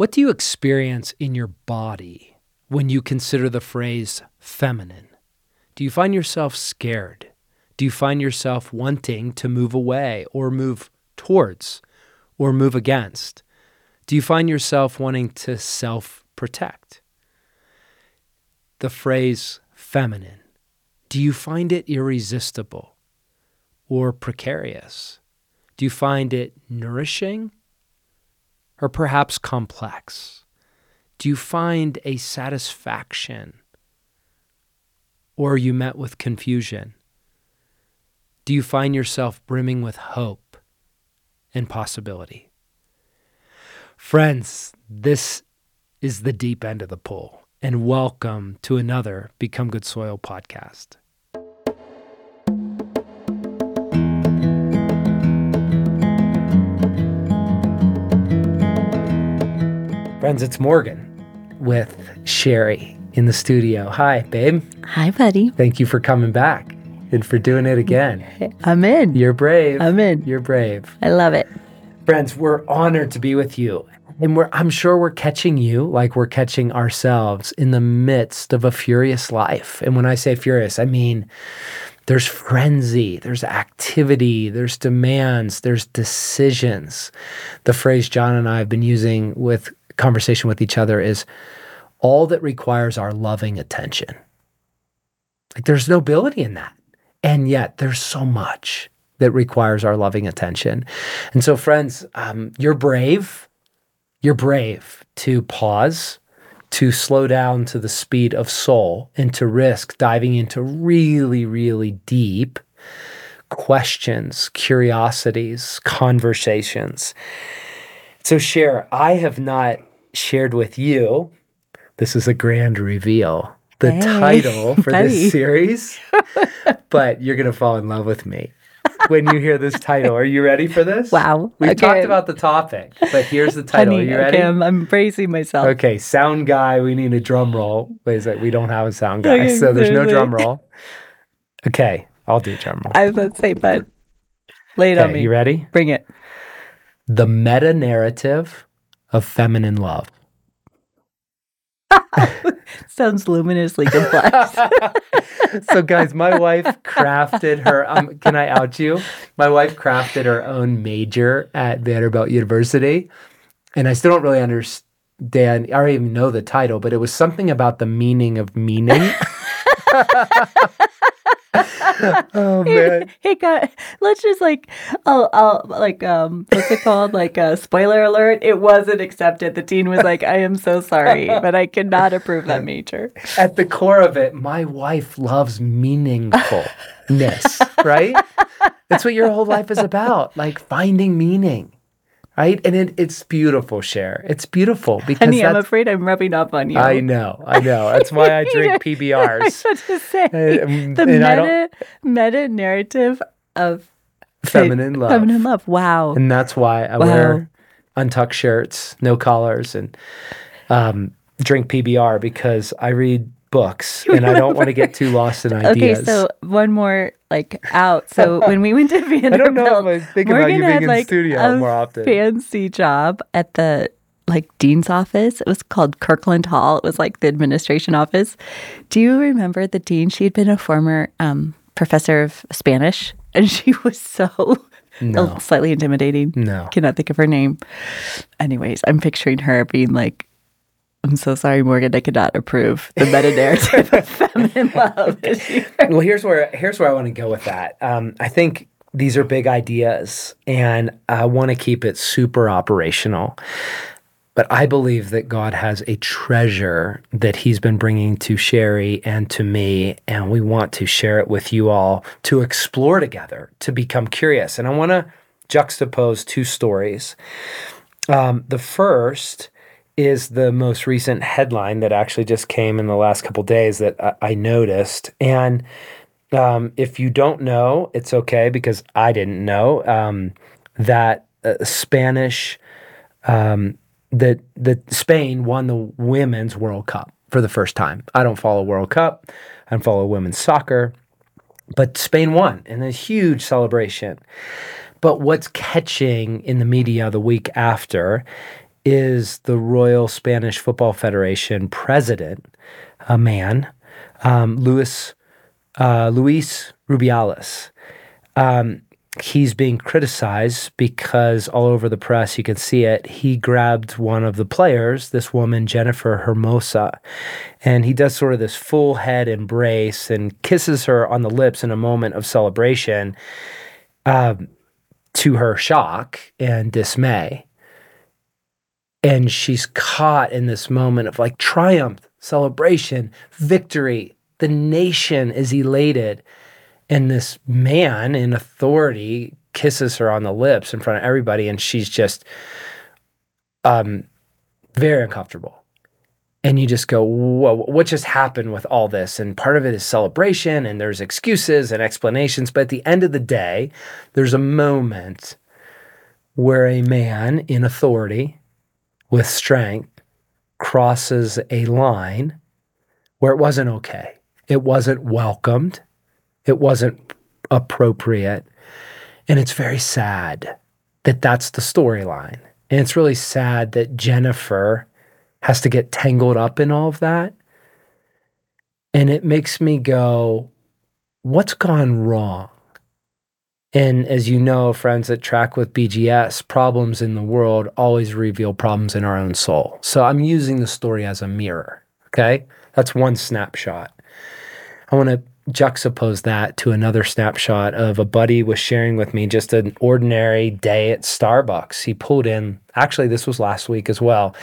What do you experience in your body when you consider the phrase feminine? Do you find yourself scared? Do you find yourself wanting to move away or move towards or move against? Do you find yourself wanting to self protect? The phrase feminine, do you find it irresistible or precarious? Do you find it nourishing or perhaps complex? Do you find a satisfaction or are you met with confusion? Do you find yourself brimming with hope and possibility? Friends, this is the deep end of the pool, and welcome to another Become Good Soil podcast. Friends, it's Morgan with Cherie in the studio. Hi, babe. Hi, buddy. Thank you for coming back and for doing it again. I'm in. You're brave. I'm in. You're brave. I love it. Friends, we're honored to be with you. And we're I'm sure we're catching you like we're catching ourselves in the midst of a furious life. And when I say furious, I mean there's frenzy, there's activity, there's demands, there's decisions. The phrase John and I have been using with conversation with each other is all that requires our loving attention. Like there's nobility in that. And yet there's so much that requires our loving attention. And so, friends, um, you're brave. You're brave to pause, to slow down to the speed of soul, and to risk diving into really, really deep questions, curiosities, conversations. So, Cher, I have not shared with you, this is a grand reveal, the Hey, title for buddy. this series, but you're going to fall in love with me when you hear this title. Are you ready for this? Wow. We've Okay. talked about the topic, but here's the title. Honey, Are you ready? Okay, I'm, I'm bracing myself. Okay, sound guy, we need a drum roll. Wait a we don't have a sound guy, Okay, so there's no drum roll. Okay, I'll do drum roll. I was about to say, but lay it on me. you ready? Bring it. The meta narrative of feminine love. Sounds luminously complex. so guys my wife crafted her um, can i out you my wife crafted her own major at vanderbilt university and i still don't really understand i don't even know the title but it was something about the meaning of meaning oh man hey, guys, let's just like, I'll, I'll, like, um, what's it called? Like, uh, spoiler alert. It wasn't accepted. The dean was like, I am so sorry, but I cannot approve that major. at the core of it my wife loves meaningfulness right that's what your whole life is about like finding meaning right and it, it's beautiful Cher. it's beautiful because Honey, I'm afraid I'm rubbing up on you. I know, I know. That's why I drink I PBRs. about to say, Um, the and meta, meta narrative of Feminine love. Feminine love. Wow. And that's why I Wow. wear untucked shirts, no collars, and um, drink PBR because I read books and I don't want to get too lost in ideas. Okay, so one more like out. So when we went to Vanderbilt, I don't know if I think about Morgan you had, being in like, studio more often. fancy job at the like dean's office. It was called Kirkland Hall. It was like the administration office. Do you remember the dean? She had been a former um, professor of Spanish, and she was so No. slightly intimidating. No. Cannot think of her name. Anyways, I'm picturing her being like. I'm so sorry, Morgan. I could not approve the meta narrative of feminine love. well, here's where here's where I want to go with that. Um, I think these are big ideas, and I want to keep it super operational. But I believe that God has a treasure that He's been bringing to Cherie and to me, and we want to share it with you all to explore together, to become curious. And I want to juxtapose two stories. Um, the first is the most recent headline that actually just came in the last couple days that I, I noticed. And um, if you don't know, it's okay because I didn't know um, that uh, Spanish, um, that that Spain won the women's World Cup for the first time. I don't follow World Cup. I don't follow women's soccer, but Spain won in a huge celebration. But what's catching in the media the week after is the Royal Spanish Football Federation president, a man, um, Luis uh, Luis Rubiales. Um, he's being criticized because all over the press you can see it he grabbed one of the players this woman jennifer hermosa and he does sort of this full head embrace and kisses her on the lips in a moment of celebration um, to her shock and dismay and she's caught in this moment of like triumph celebration victory the nation is elated and this man in authority kisses her on the lips in front of everybody, and she's just um, very uncomfortable. And you just go, whoa, what just happened with all this? And part of it is celebration, and there's excuses and explanations. But at the end of the day, there's a moment where a man in authority with strength crosses a line where it wasn't okay. It wasn't welcomed it wasn't appropriate. And it's very sad that that's the storyline. And it's really sad that Jennifer has to get tangled up in all of that. And it makes me go, what's gone wrong? And as you know, friends that track with BGS, problems in the world always reveal problems in our own soul. So I'm using the story as a mirror. Okay. That's one snapshot. I want to juxtapose that to another snapshot of a buddy was sharing with me just an ordinary day at Starbucks. He pulled in, actually, this was last week as well.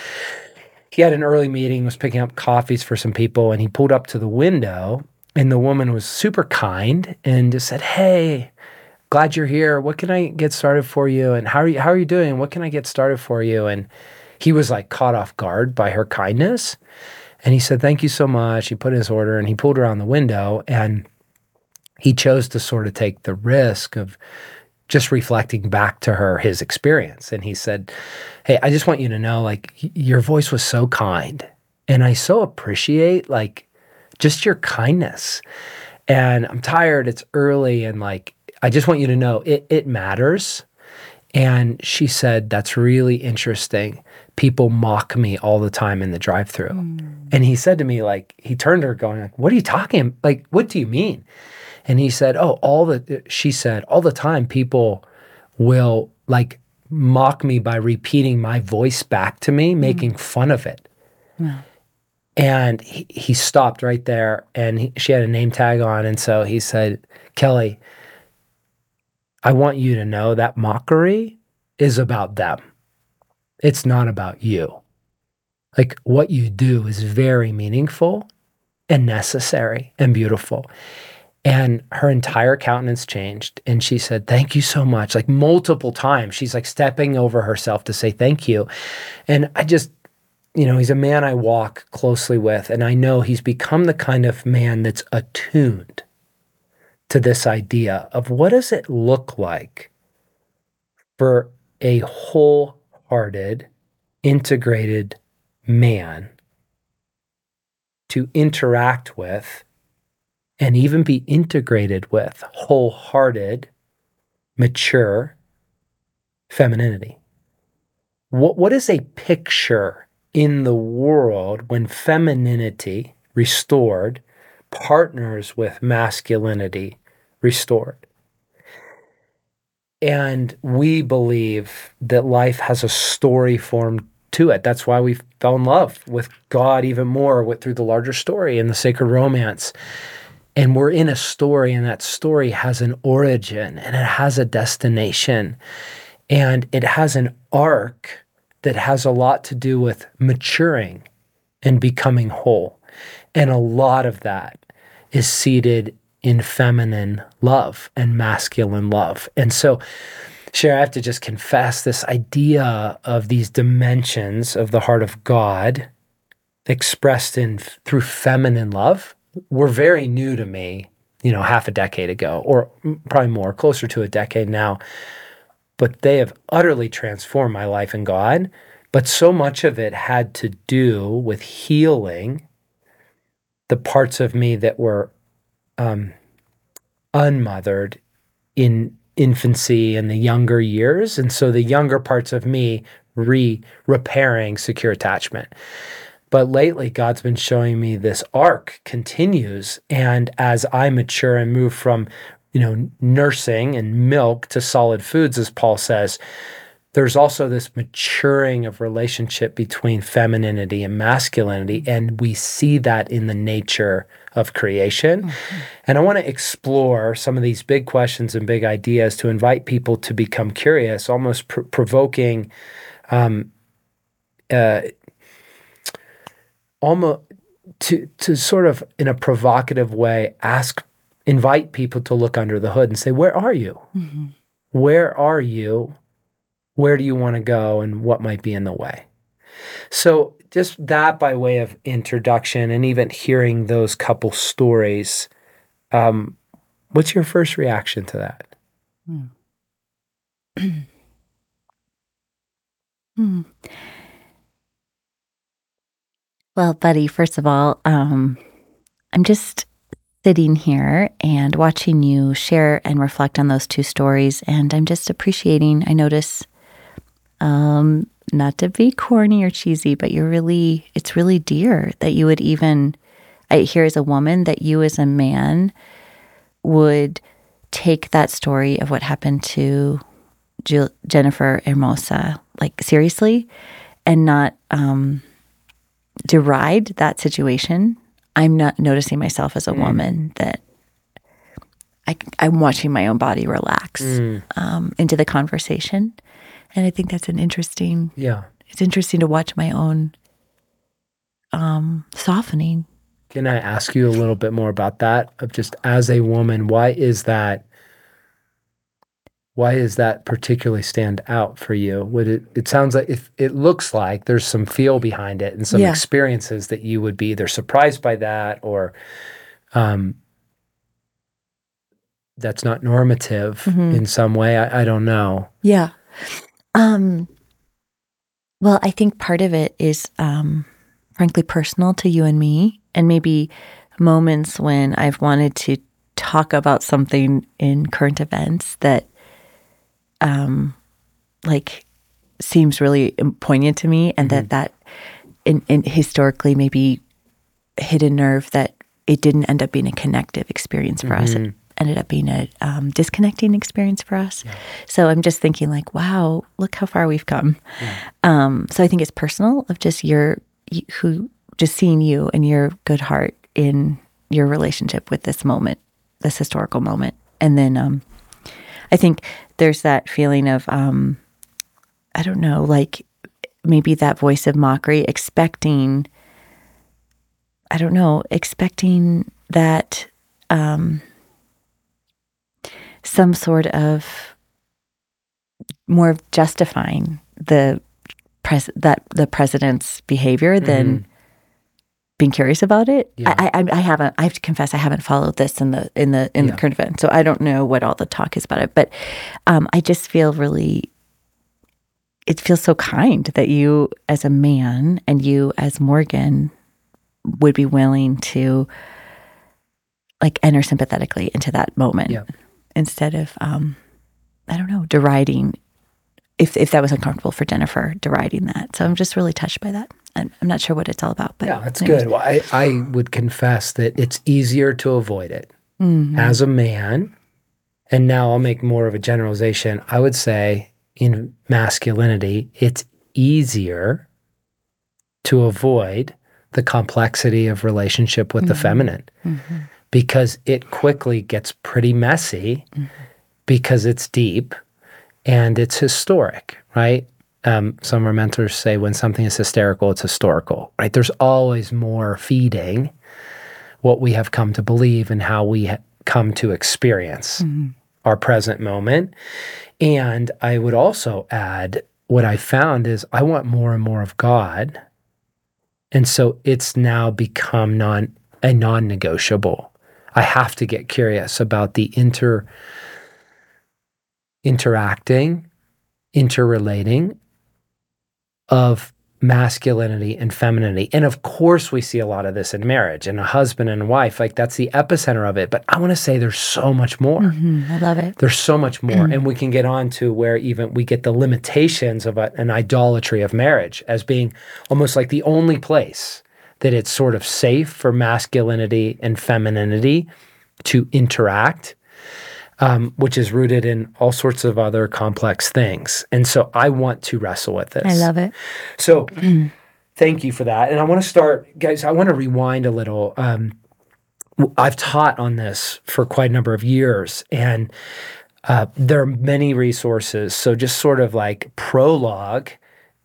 He had an early meeting, was picking up coffees for some people, and he pulled up to the window. And the woman was super kind and just said, Hey, glad you're here. What can I get started for you? And how are you how are you doing? What can I get started for you? And he was like caught off guard by her kindness. And he said, Thank you so much. He put his order and he pulled around the window and he chose to sort of take the risk of just reflecting back to her his experience. And he said, Hey, I just want you to know, like, your voice was so kind. And I so appreciate, like, just your kindness. And I'm tired. It's early. And, like, I just want you to know it, it matters. And she said, That's really interesting people mock me all the time in the drive through. Mm. And he said to me, like, he turned to her going, like, what are you talking? Like, what do you mean? And he said, oh, all the, she said, all the time people will like mock me by repeating my voice back to me, mm. making fun of it. Yeah. And he, he stopped right there and he, she had a name tag on. And so he said, Kelly, I want you to know that mockery is about them. It's not about you. Like what you do is very meaningful and necessary and beautiful. And her entire countenance changed. And she said, Thank you so much. Like multiple times. She's like stepping over herself to say thank you. And I just, you know, he's a man I walk closely with. And I know he's become the kind of man that's attuned to this idea of what does it look like for a whole hearted, integrated man to interact with and even be integrated with wholehearted, mature femininity. What, what is a picture in the world when femininity restored partners with masculinity restored? And we believe that life has a story form to it. That's why we fell in love with God even more with, through the larger story and the sacred romance. And we're in a story, and that story has an origin and it has a destination. And it has an arc that has a lot to do with maturing and becoming whole. And a lot of that is seated in feminine love and masculine love. And so, Cherie, I have to just confess this idea of these dimensions of the heart of God expressed in through feminine love were very new to me, you know, half a decade ago, or probably more, closer to a decade now. But they have utterly transformed my life in God. But so much of it had to do with healing the parts of me that were um, unmothered in infancy and the younger years. And so the younger parts of me re repairing secure attachment. But lately, God's been showing me this arc continues. And as I mature and move from, you know, nursing and milk to solid foods, as Paul says, there's also this maturing of relationship between femininity and masculinity. And we see that in the nature of creation. Mm-hmm. And I want to explore some of these big questions and big ideas to invite people to become curious, almost pr- provoking. Um, uh, almost to to sort of in a provocative way ask invite people to look under the hood and say where are you mm-hmm. where are you where do you want to go and what might be in the way so just that by way of introduction and even hearing those couple stories um, what's your first reaction to that mm. mm. Well, Buddy, first of all, um, I'm just sitting here and watching you share and reflect on those two stories. And I'm just appreciating, I notice, um, not to be corny or cheesy, but you're really, it's really dear that you would even, I hear as a woman, that you as a man would take that story of what happened to Jennifer Hermosa like seriously and not, um, deride that situation, I'm not noticing myself as a mm. woman that I, am watching my own body relax mm. um, into the conversation. And I think that's an interesting, yeah. It's interesting to watch my own um, softening. Can I ask you a little bit more about that? Of just as a woman, why is that why does that particularly stand out for you? Would it it sounds like if it looks like there's some feel behind it and some yeah. experiences that you would be either surprised by that or um that's not normative mm-hmm. in some way. I, I don't know. Yeah. Um well, I think part of it is um frankly personal to you and me and maybe moments when I've wanted to talk about something in current events that um, like seems really poignant to me, and mm-hmm. that that in, in historically maybe hit a nerve that it didn't end up being a connective experience for mm-hmm. us. It. Ended up being a um, disconnecting experience for us. Yeah. So I'm just thinking like, wow, look how far we've come. Yeah. Um, so I think it's personal of just your who just seeing you and your good heart in your relationship with this moment, this historical moment, and then um, I think there's that feeling of, um, I don't know, like maybe that voice of mockery, expecting, I don't know, expecting that um, some sort of more justifying the pres- that the president's behavior than mm-hmm being curious about it. Yeah. I, I, I haven't. I have to confess, I haven't followed this in the in the in yeah. the current event, so I don't know what all the talk is about it. But um, I just feel really. It feels so kind that you, as a man, and you as Morgan, would be willing to like enter sympathetically into that moment yeah. Instead of um, I don't know deriding if if that was uncomfortable for Jennifer deriding that. So I'm just really touched by that. I'm, I'm not sure what it's all about, but yeah, that's good. Well, I I would confess that it's easier to avoid it mm-hmm. as a man. And now I'll make more of a generalization. I would say in masculinity, it's easier to avoid the complexity of relationship with mm-hmm. the feminine mm-hmm. Because it quickly gets pretty messy mm-hmm. because it's deep and it's historic, right? Um, some of our mentors say when something is hysterical, it's historical, right? There's always more feeding what we have come to believe and how we ha- come to experience mm-hmm. our present moment. And I would also add what I found is I want more and more of God. And so it's now become non a non-negotiable. I have to get curious about the inter interacting, interrelating of masculinity and femininity. And of course, we see a lot of this in marriage and a husband and wife. Like that's the epicenter of it. But I want to say there's so much more. Mm, I love it. There's so much more. and we can get on to where even we get the limitations of a, an idolatry of marriage as being almost like the only place that it's sort of safe for masculinity and femininity to interact. Um, which is rooted in all sorts of other complex things. And so I want to wrestle with this. I love it. So thank you for that. And I want to start, guys, I want to rewind a little. Um, I've taught on this for quite a number of years, and uh, there are many resources. So just sort of like prologue.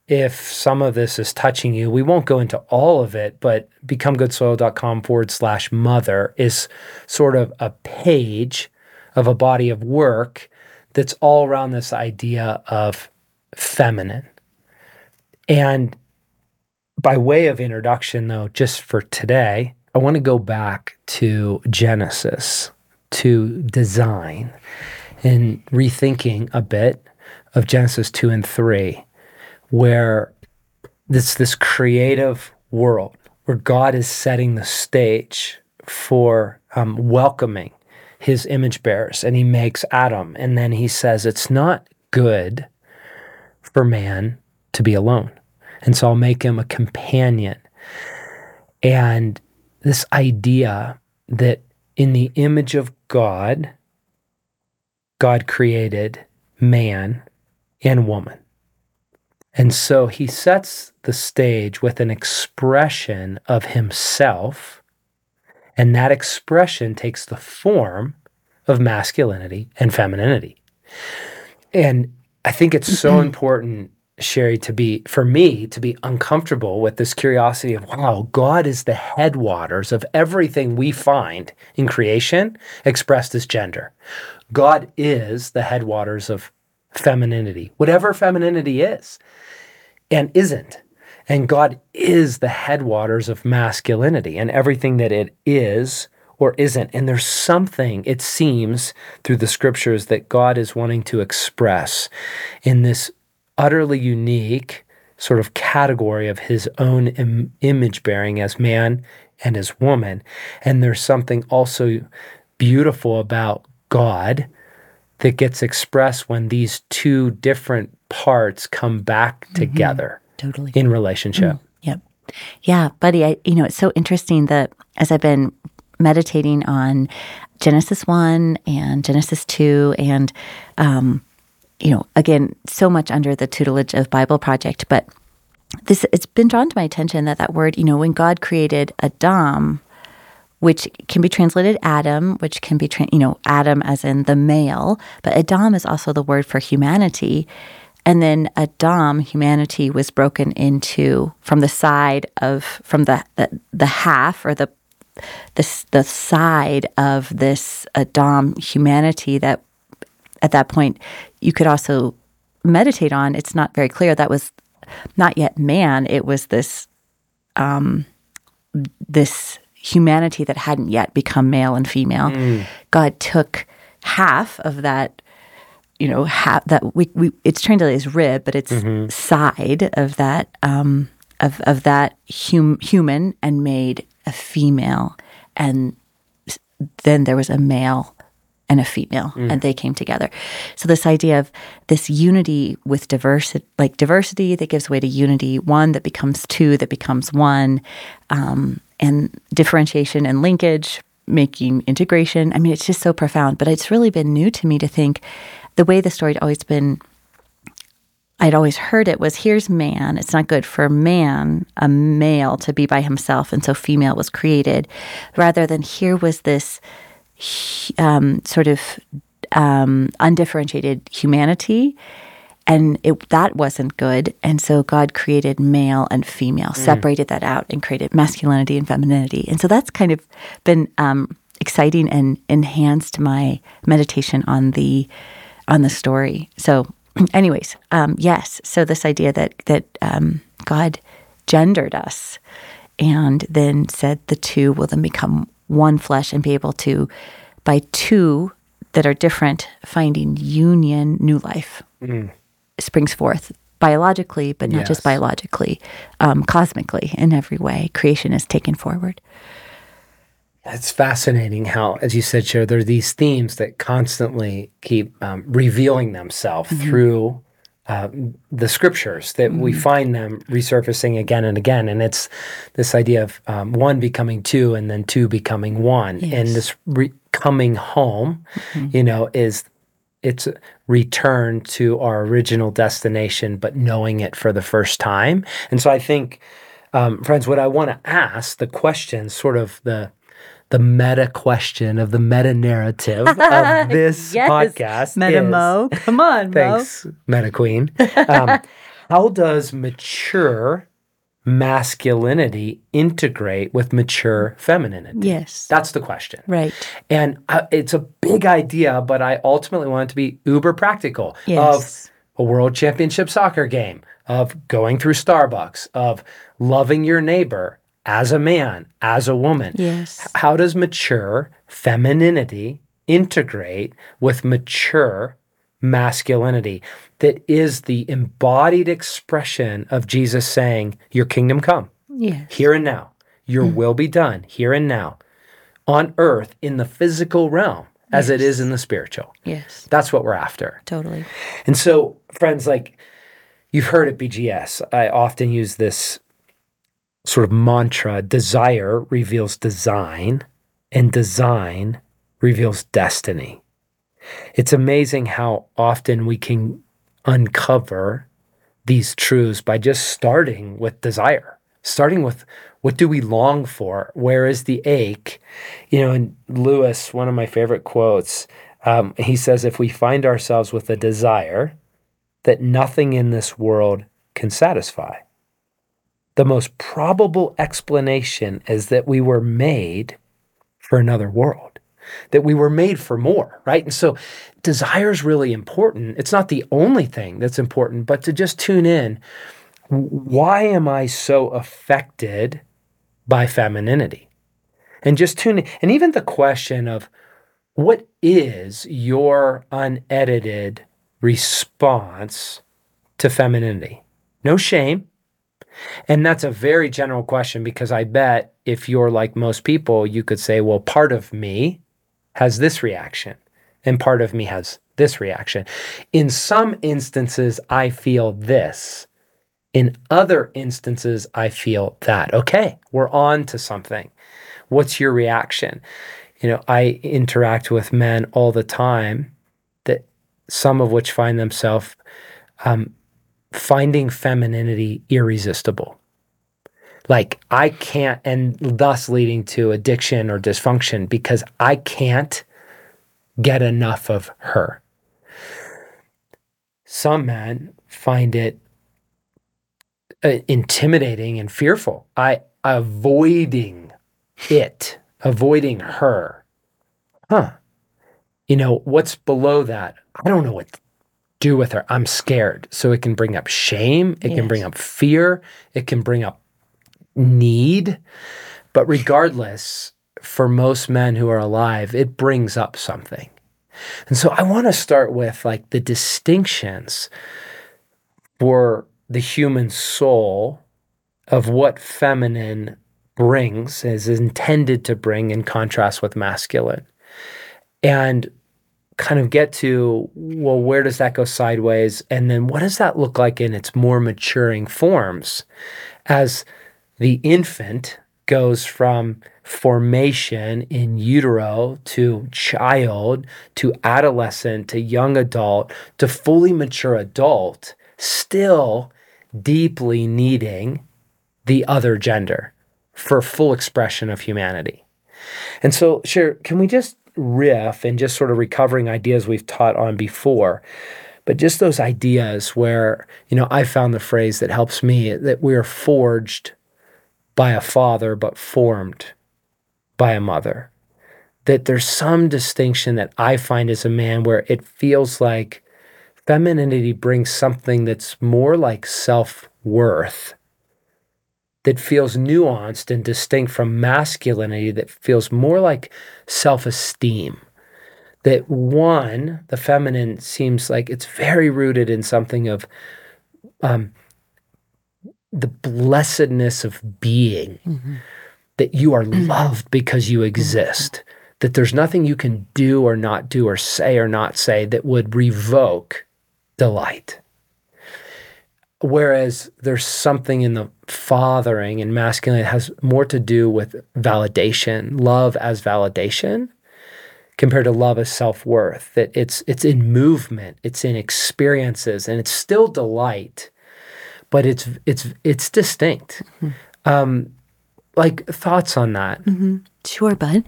If some of this is touching you, we won't go into all of it, but becomegoodsoil.com forward slash mother is sort of a page of a body of work that's all around this idea of feminine. And by way of introduction, though, just for today, I want to go back to Genesis, to design, and rethinking a bit of Genesis 2 and 3, where this, this creative world, where God is setting the stage for um, welcoming his image bearers, and he makes Adam, and then he says, It's not good for man to be alone. And so I'll make him a companion. And this idea that in the image of God, God created man and woman. And so he sets the stage with an expression of himself, and that expression takes the form of masculinity and femininity. And I think it's so important, Cherie, to be, for me, to be uncomfortable with this curiosity of, wow, God is the headwaters of everything we find in creation expressed as gender. God is the headwaters of femininity, whatever femininity is and isn't. And God is the headwaters of masculinity and everything that it is or isn't. And there's something, it seems, through the scriptures that God is wanting to express in this utterly unique sort of category of his own Im- image bearing as man and as woman. And there's something also beautiful about God that gets expressed when these two different parts come back together Totally. in relationship. Yep. Yeah, buddy, I you know, it's so interesting that as I've been meditating on Genesis 1 and Genesis 2 and um you know, again, so much under the tutelage of Bible Project, but this it's been drawn to my attention that that word, you know, when God created Adam, which can be translated Adam, which can be, tra- you know, Adam as in the male, but Adam is also the word for humanity. And then Adam, humanity, was broken into from the side of from the the, the half or the the the side of this Adam humanity that at that point you could also meditate on. It's not very clear that was not yet man. It was this um, this humanity that hadn't yet become male and female. God took half of that, you know, half that we, we it's translated as rib, but it's side of that um, of of that hum, human and made a female, and then there was a male and a female, and they came together. So this idea of this unity with diversity, like diversity that gives way to unity, one that becomes two, that becomes one, um, and differentiation and linkage, making integration. I mean, it's just so profound. But it's really been new to me to think the way the story had always been. I'd always heard it was here's man. It's not good for man, a male, to be by himself, and so female was created, rather than here was this um, sort of um, undifferentiated humanity, and it, that wasn't good. And so God created male and female, separated that out, and created masculinity and femininity. And so that's kind of been um, exciting and enhanced my meditation on the on the story. So, anyways, um, yes. So this idea that that um, God gendered us, and then said the two will then become one flesh and be able to, by two that are different, finding union, new life springs forth biologically, but not just biologically, um, cosmically in every way. Creation is taken forward. It's fascinating how, as you said, Cher, there are these themes that constantly keep um, revealing themselves through uh, the scriptures, that we find them resurfacing again and again. And it's this idea of um, one becoming two and then two becoming one. And Yes. this re- coming home, you know, is it's a return to our original destination, but knowing it for the first time. And so I think, um, friends, what I want to ask the question, sort of the the meta question of the meta narrative of this Yes. podcast, Meta is- Mo. Come on, Mo. Thanks, Meta Queen. Um, how does mature masculinity integrate with mature femininity? Yes. That's the question. right. And uh, it's a big idea, but I ultimately want it to be uber practical Yes. of a world championship soccer game, of going through Starbucks, of loving your neighbor as a man, as a woman. Yes. How does mature femininity integrate with mature masculinity that is the embodied expression of Jesus saying, Your kingdom come Yes. here and now. Your mm. will be done here and now on earth in the physical realm as it is in the spiritual. Yes. That's what we're after. Totally. And so, friends, like you've heard at BGS, I often use this sort of mantra desire reveals design, and design reveals destiny. It's amazing how often we can uncover these truths by just starting with desire, starting with what do we long for? Where is the ache? You know, and Lewis, one of my favorite quotes, um, he says, if we find ourselves with a desire that nothing in this world can satisfy, the most probable explanation is that we were made for another world, that we were made for more, right? And so desire is really important. It's not the only thing that's important, but to just tune in why am I so affected by femininity? And just tune in. And even the question of what is your unedited response to femininity? No shame. And that's a very general question because I bet if you're like most people, you could say, well, part of me has this reaction and part of me has this reaction. In some instances, I feel this. In other instances, I feel that. Okay, we're on to something. What's your reaction? You know, I interact with men all the time that some of which find themselves um, finding femininity irresistible. Like I can't, and thus leading to addiction or dysfunction because I can't get enough of her. Some men find it uh, intimidating and fearful. I avoiding it, avoiding her. Huh. You know, what's below that? I don't know what to do with her. I'm scared. So it can bring up shame, it can bring up fear, it can bring up need. But regardless, for most men who are alive, it brings up something. And so I want to start with like the distinctions for the human soul of what feminine brings, is intended to bring in contrast with masculine. And kind of get to, well, where does that go sideways? And then what does that look like in its more maturing forms as the infant goes from formation in utero to child to adolescent to young adult to fully mature adult, still deeply needing the other gender for full expression of humanity. And so, sure, can we just riff and just sort of recovering ideas we've taught on before? But just those ideas where, you know, I found the phrase that helps me that we are forged by a father, but formed by a mother. That there's some distinction that I find as a man where it feels like femininity brings something that's more like self worth that feels nuanced and distinct from masculinity that feels more like self esteem. That one, the feminine seems like it's very rooted in something of um, the blessedness of being Mm-hmm. that you are loved because you exist that there's nothing you can do or not do or say or not say that would revoke delight whereas there's something in the fathering and masculine that has more to do with validation love as validation compared to love as self-worth that it's it's in movement it's in experiences and it's still delight but it's it's it's distinct. Um like thoughts on that? Sure, bud.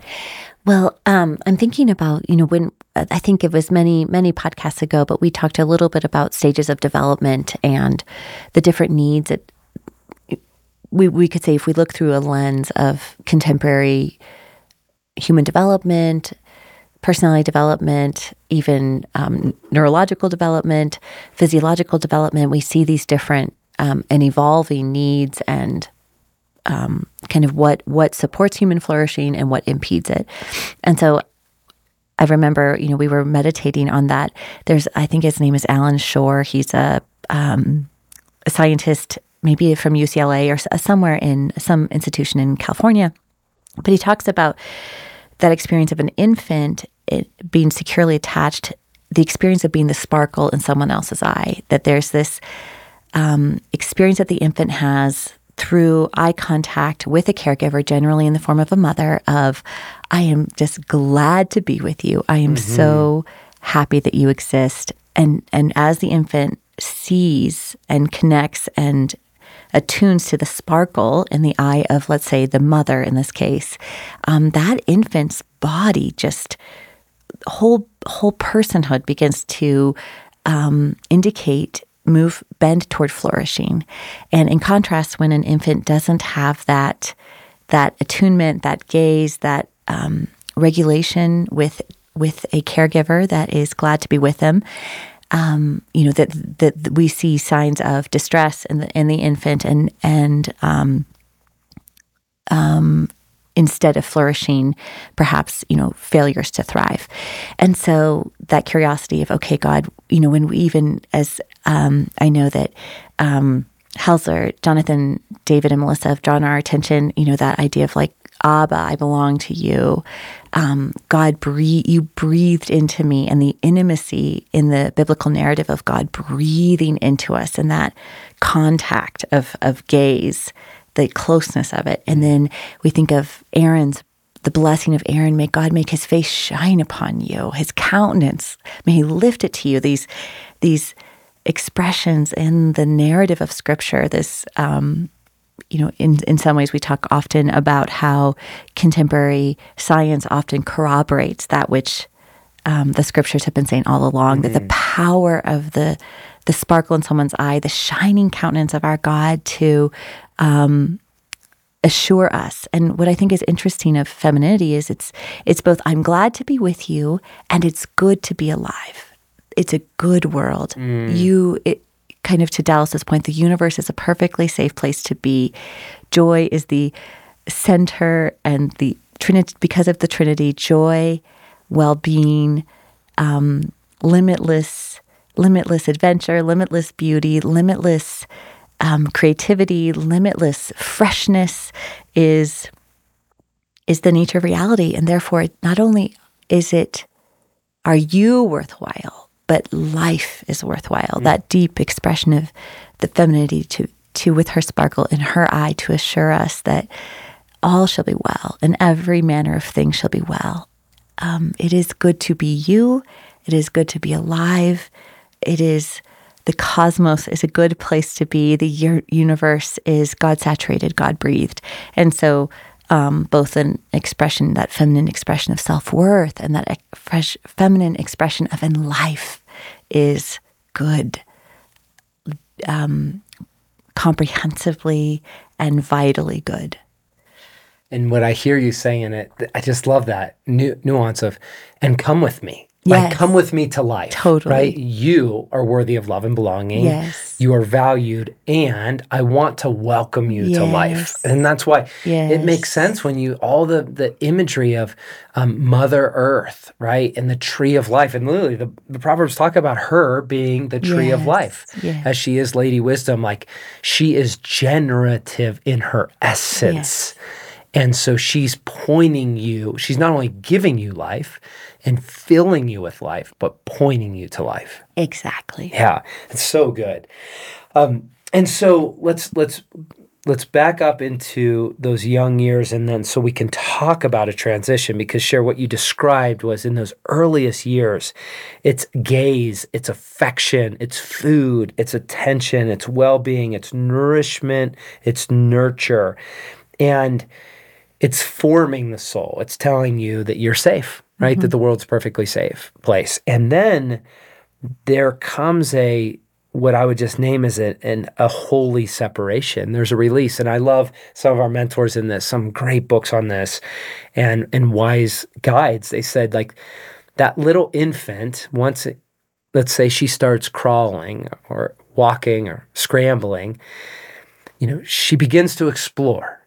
Well, um, I'm thinking about, you know, when I think it was many, many podcasts ago, but we talked a little bit about stages of development and the different needs that we, we could say if we look through a lens of contemporary human development, personality development, even um, neurological development, physiological development, we see these different um, and evolving needs and um, kind of what what supports human flourishing and what impedes it. And so I remember, you know, we were meditating on that. There's, I think his name is Allan Schore. He's a, um, a scientist, maybe from UCLA or somewhere in some institution in California. But he talks about that experience of an infant being securely attached, the experience of being the sparkle in someone else's eye. That there's this um, experience that the infant has through eye contact with a caregiver, generally in the form of a mother, of I am just glad to be with you. I am so happy that you exist. And and as the infant sees and connects and attunes to the sparkle in the eye of, let's say, the mother in this case, um, that infant's body just whole whole personhood begins to um, indicate move bend toward flourishing. And in contrast when an infant doesn't have that that attunement that gaze that um, regulation with with a caregiver that is glad to be with them um, you know that that we see signs of distress in the in the infant and and um, um, instead of flourishing, perhaps you know failures to thrive, and so that curiosity of okay, God, you know, when we even as um, I know that. Um, Helsler, Jonathan, David, and Melissa have drawn our attention, you know, that idea of like, Abba, I belong to you. Um, God, breathe, you breathed into me, and the intimacy in the biblical narrative of God breathing into us, and that contact of of gaze, the closeness of it, and then we think of Aaron's the blessing of Aaron. May God make His face shine upon you, His countenance. May He lift it to you. These these expressions in the narrative of Scripture. This um, you know, in, in some ways, we talk often about how contemporary science often corroborates that which um, the scriptures have been saying all along that the power of the the sparkle in someone's eye, the shining countenance of our God to um, assure us. And what I think is interesting of femininity is it's it's both I'm glad to be with you and it's good to be alive. It's a good world. You it, kind of to Dallas's point, the universe is a perfectly safe place to be. Joy is the center and the Trinity because of the Trinity. Joy, well-being, um, limitless, limitless adventure, limitless beauty, limitless um, creativity, limitless freshness is is the nature of reality, and therefore, not only is it are you worthwhile, but life is worthwhile. That deep expression of the femininity to to with her sparkle in her eye to assure us that all shall be well, and every manner of thing shall be well. Um, it is good to be you. It is good to be alive. It is the cosmos is a good place to be. The universe is God saturated, God breathed, and so um, both an expression, that feminine expression of self worth, and that fresh feminine expression of in life is good, um, comprehensively and vitally good. And what I hear you saying it, I just love that nu- nuance of, and come with me. Like, come with me to life. Totally. Right? You are worthy of love and belonging. Yes. You are valued, and I want to welcome you to life. And that's why it makes sense when you, all the, the imagery of um, Mother Earth, right? And the tree of life. And literally, the, the Proverbs talk about her being the tree of life. Yes. As she is Lady Wisdom, like she is generative in her essence. And so she's pointing you, she's not only giving you life and filling you with life, but pointing you to life. Exactly. Yeah, it's so good. Um, and so let's let's let's back up into those young years and then so we can talk about a transition because Cher what you described was in those earliest years it's gaze it's affection it's food it's attention it's well-being it's nourishment it's nurture and it's forming the soul. It's telling you that you're safe, right? That mm-hmm. the world's a perfectly safe place. And then there comes a what I would just name as a, an, a holy separation. There's a release. And I love some of our mentors in this, some great books on this and and wise guides. They said like that little infant, once it, let's say she starts crawling or walking or scrambling, you know, she begins to explore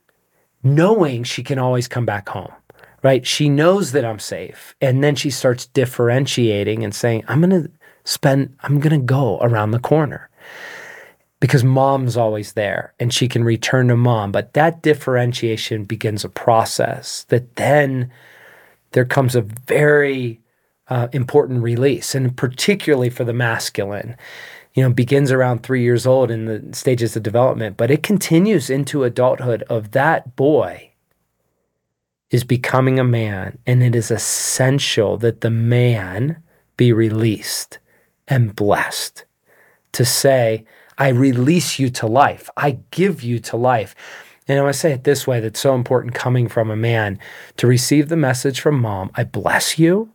knowing she can always come back home, right? She knows that I'm safe. And then she starts differentiating and saying, I'm going to spend, I'm going to go around the corner because mom's always there and she can return to mom. But that differentiation begins a process that then there comes a very uh, important release, and particularly for the masculine. You know, begins around three years old in the stages of development, but it continues into adulthood. Of that boy is becoming a man, and it is essential that the man be released and blessed to say, I release you to life. I give you to life. And I want to say it this way that's so important coming from a man to receive the message from mom I bless you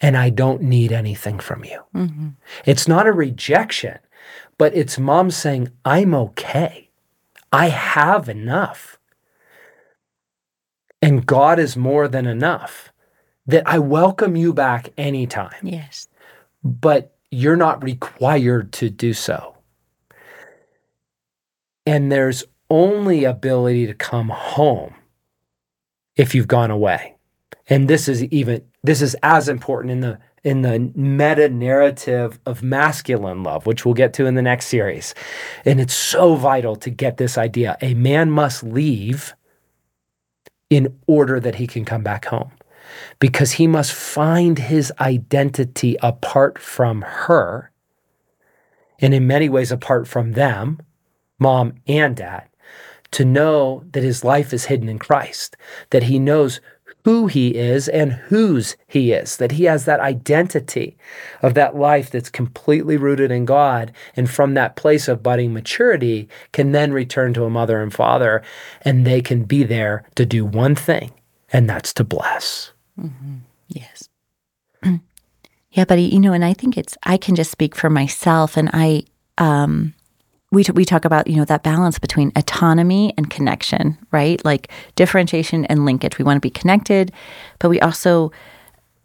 and I don't need anything from you. Mm-hmm. It's not a rejection, but it's mom saying, I'm okay. I have enough. And God is more than enough. That I welcome you back anytime Yes. but you're not required to do so. And there's only ability to come home if you've gone away. And this is even this is as important in the in the meta narrative of masculine love, which we'll get to in the next series. And it's so vital to get this idea. A man must leave in order that he can come back home because he must find his identity apart from her, and in many ways apart from them, mom and dad, to know that his life is hidden in Christ, that he knows who he is and whose he is, that he has that identity of that life that's completely rooted in God. And from that place of budding maturity, can then return to a mother and father, and they can be there to do one thing, and that's to bless. Yes. yeah, buddy. You know, and I think it's I can just speak for myself, and I um, we t- we talk about you know that balance between autonomy and connection, right? Like differentiation and linkage. We want to be connected, but we also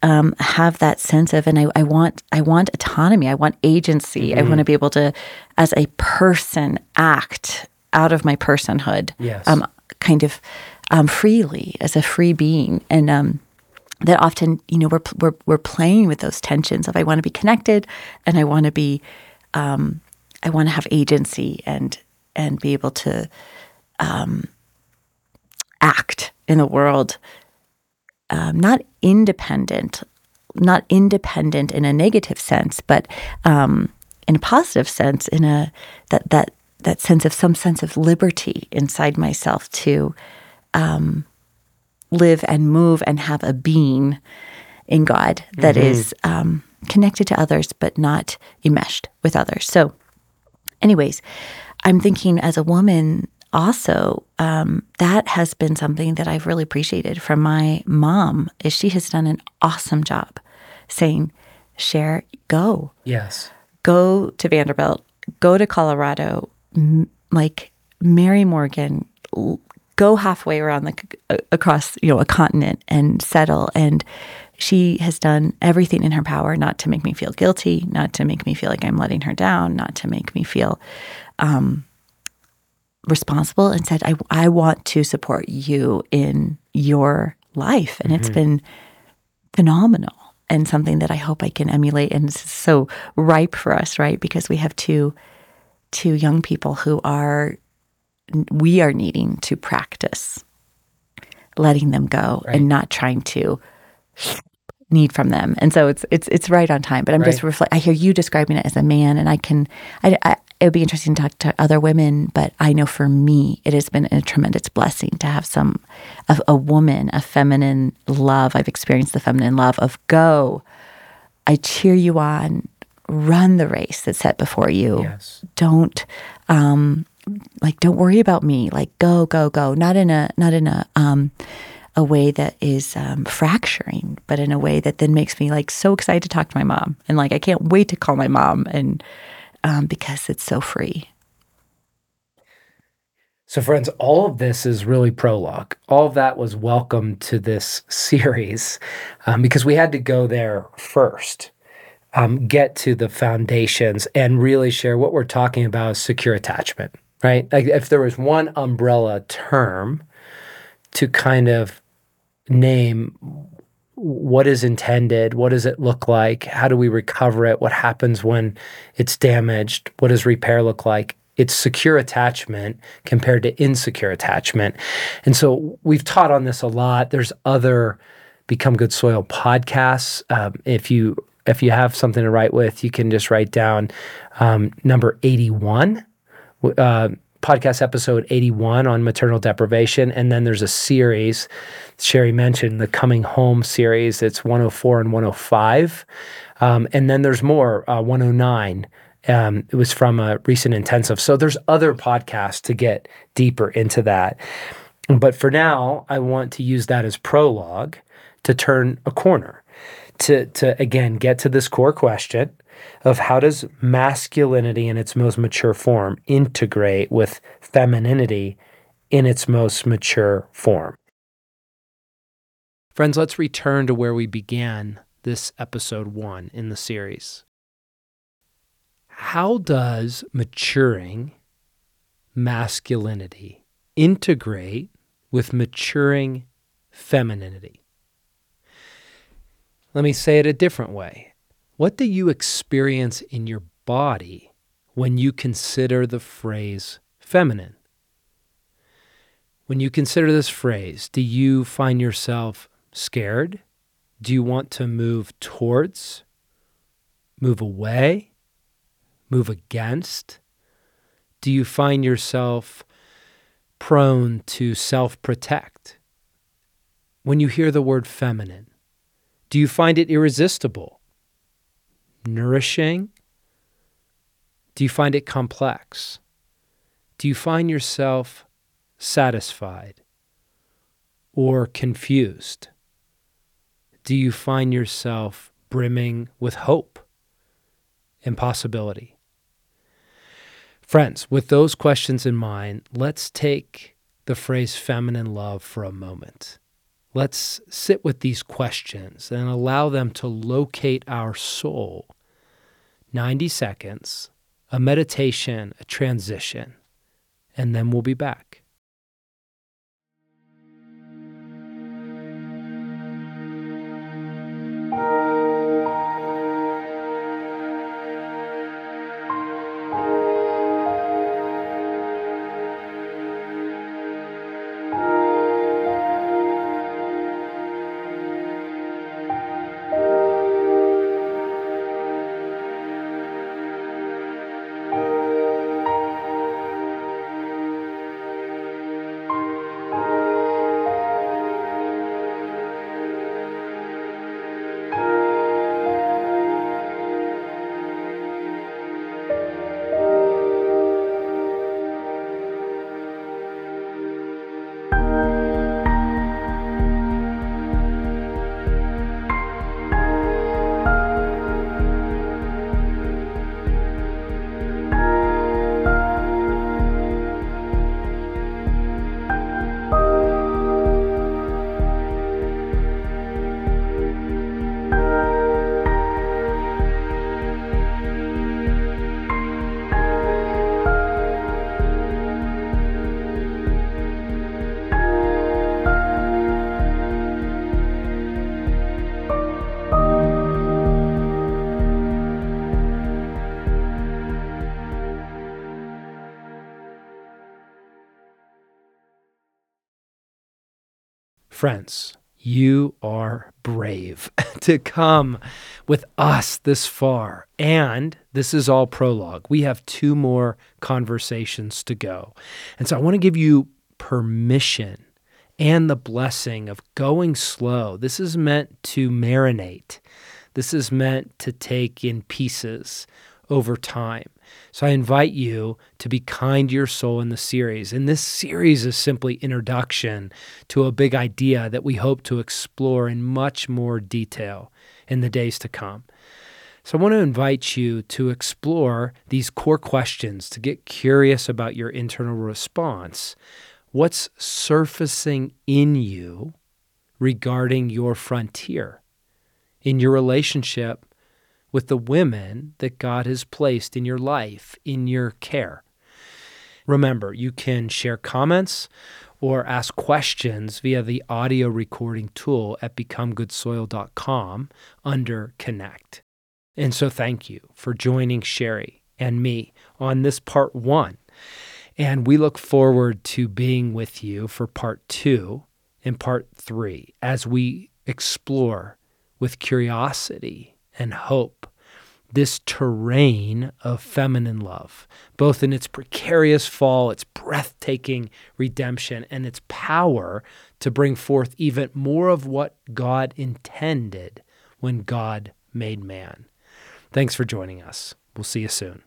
um, have that sense of, and I, I want I want autonomy. I want agency. I want to be able to, as a person, act out of my personhood. Yes. Um, kind of um, freely as a free being, and um, that often you know we're we're we're playing with those tensions of I want to be connected and I want to be um, I want to have agency and and be able to um, act in the world um, not independent not independent in a negative sense but um, in a positive sense in a that that that sense of some sense of liberty inside myself to live and move and have a being in God that is um, connected to others but not enmeshed with others. So, anyways, I'm thinking as a woman also um, that has been something that I've really appreciated from my mom is she has done an awesome job saying, "Cher, go, Yes. go to Vanderbilt, go to Colorado, m- like Mary Morgan, l- go halfway around the c- a- across you know a continent and settle. And she has done everything in her power not to make me feel guilty, not to make me feel like I'm letting her down, not to make me feel um, responsible, and said, I, I want to support you in your life. And mm-hmm. it's been phenomenal and something that I hope I can emulate. And it's so ripe for us, right? Because we have two two young people who are we are needing to practice letting them go right. and not trying to need from them. And so it's it's it's right on time. But I'm right. just reflect. I hear you describing it as a man, and I can. I, I, it would be interesting to talk to other women, but I know for me, it has been a tremendous blessing to have some of a woman, a feminine love. I've experienced the feminine love of go. I cheer you on. Run the race that's set before you. Yes. Don't um, like don't worry about me like go go go not in a not in a um a way that is um, fracturing but in a way that then makes me like so excited to talk to my mom. And like i can't wait to call my mom and um, because it's so free. So friends all of this is really prologue. All of that was welcome to this series um, because we had to go there first um, get to the foundations and really share what we're talking about is secure attachment right? Like if there was one umbrella term to kind of name what is intended, what does it look like, how do we recover it, what happens when it's damaged, what does repair look like? It's secure attachment compared to insecure attachment. And so we've taught on this a lot. There's other Become Good Soil podcasts. Um, if you if you have something to write with, you can just write down um, number 81 uh, podcast episode 81 on maternal deprivation. And then there's a series, Cherie mentioned the Coming Home series. It's 104 and 105. Um, and then there's more, uh, 109. Um, it was from a recent intensive. So there's other podcasts to get deeper into that. But for now, I want to use that as prologue to turn a corner, to, to again get to this core question of how does masculinity in its most mature form integrate with femininity in its most mature form. Friends, let's return to where we began this episode one in the series. How does maturing masculinity integrate with maturing femininity? Let me say it a different way. What do you experience in your body when you consider the phrase feminine? When you consider this phrase, do you find yourself scared? Do you want to move towards, move away, move against? Do you find yourself prone to self protect? When you hear the word feminine, do you find it irresistible? Nourishing? Do you find it complex? Do you find yourself satisfied or confused? Do you find yourself brimming with hope and possibility? Friends, with those questions in mind, let's take the phrase feminine love for a moment. Let's sit with these questions and allow them to locate our soul. 90 seconds, a meditation, a transition, and then we'll be back. Friends, you are brave to come with us this far. And this is all prologue. We have two more conversations to go. And so I want to give you permission and the blessing of going slow. This is meant to marinate, this is meant to take in pieces over time. So I invite you to be kind to your soul in the series. And this series is simply introduction to a big idea that we hope to explore in much more detail in the days to come. So I want to invite you to explore these core questions to get curious about your internal response. What's surfacing in you regarding your frontier in your relationship with the women that God has placed in your life, in your care. Remember, you can share comments or ask questions via the audio recording tool at becomegoodsoil.com under Connect. And so, thank you for joining Cherie and me on this part one. And we look forward to being with you for part two and part three as we explore with curiosity and hope this terrain of feminine love, both in its precarious fall, its breathtaking redemption, and its power to bring forth even more of what God intended when God made man. Thanks for joining us. We'll see you soon.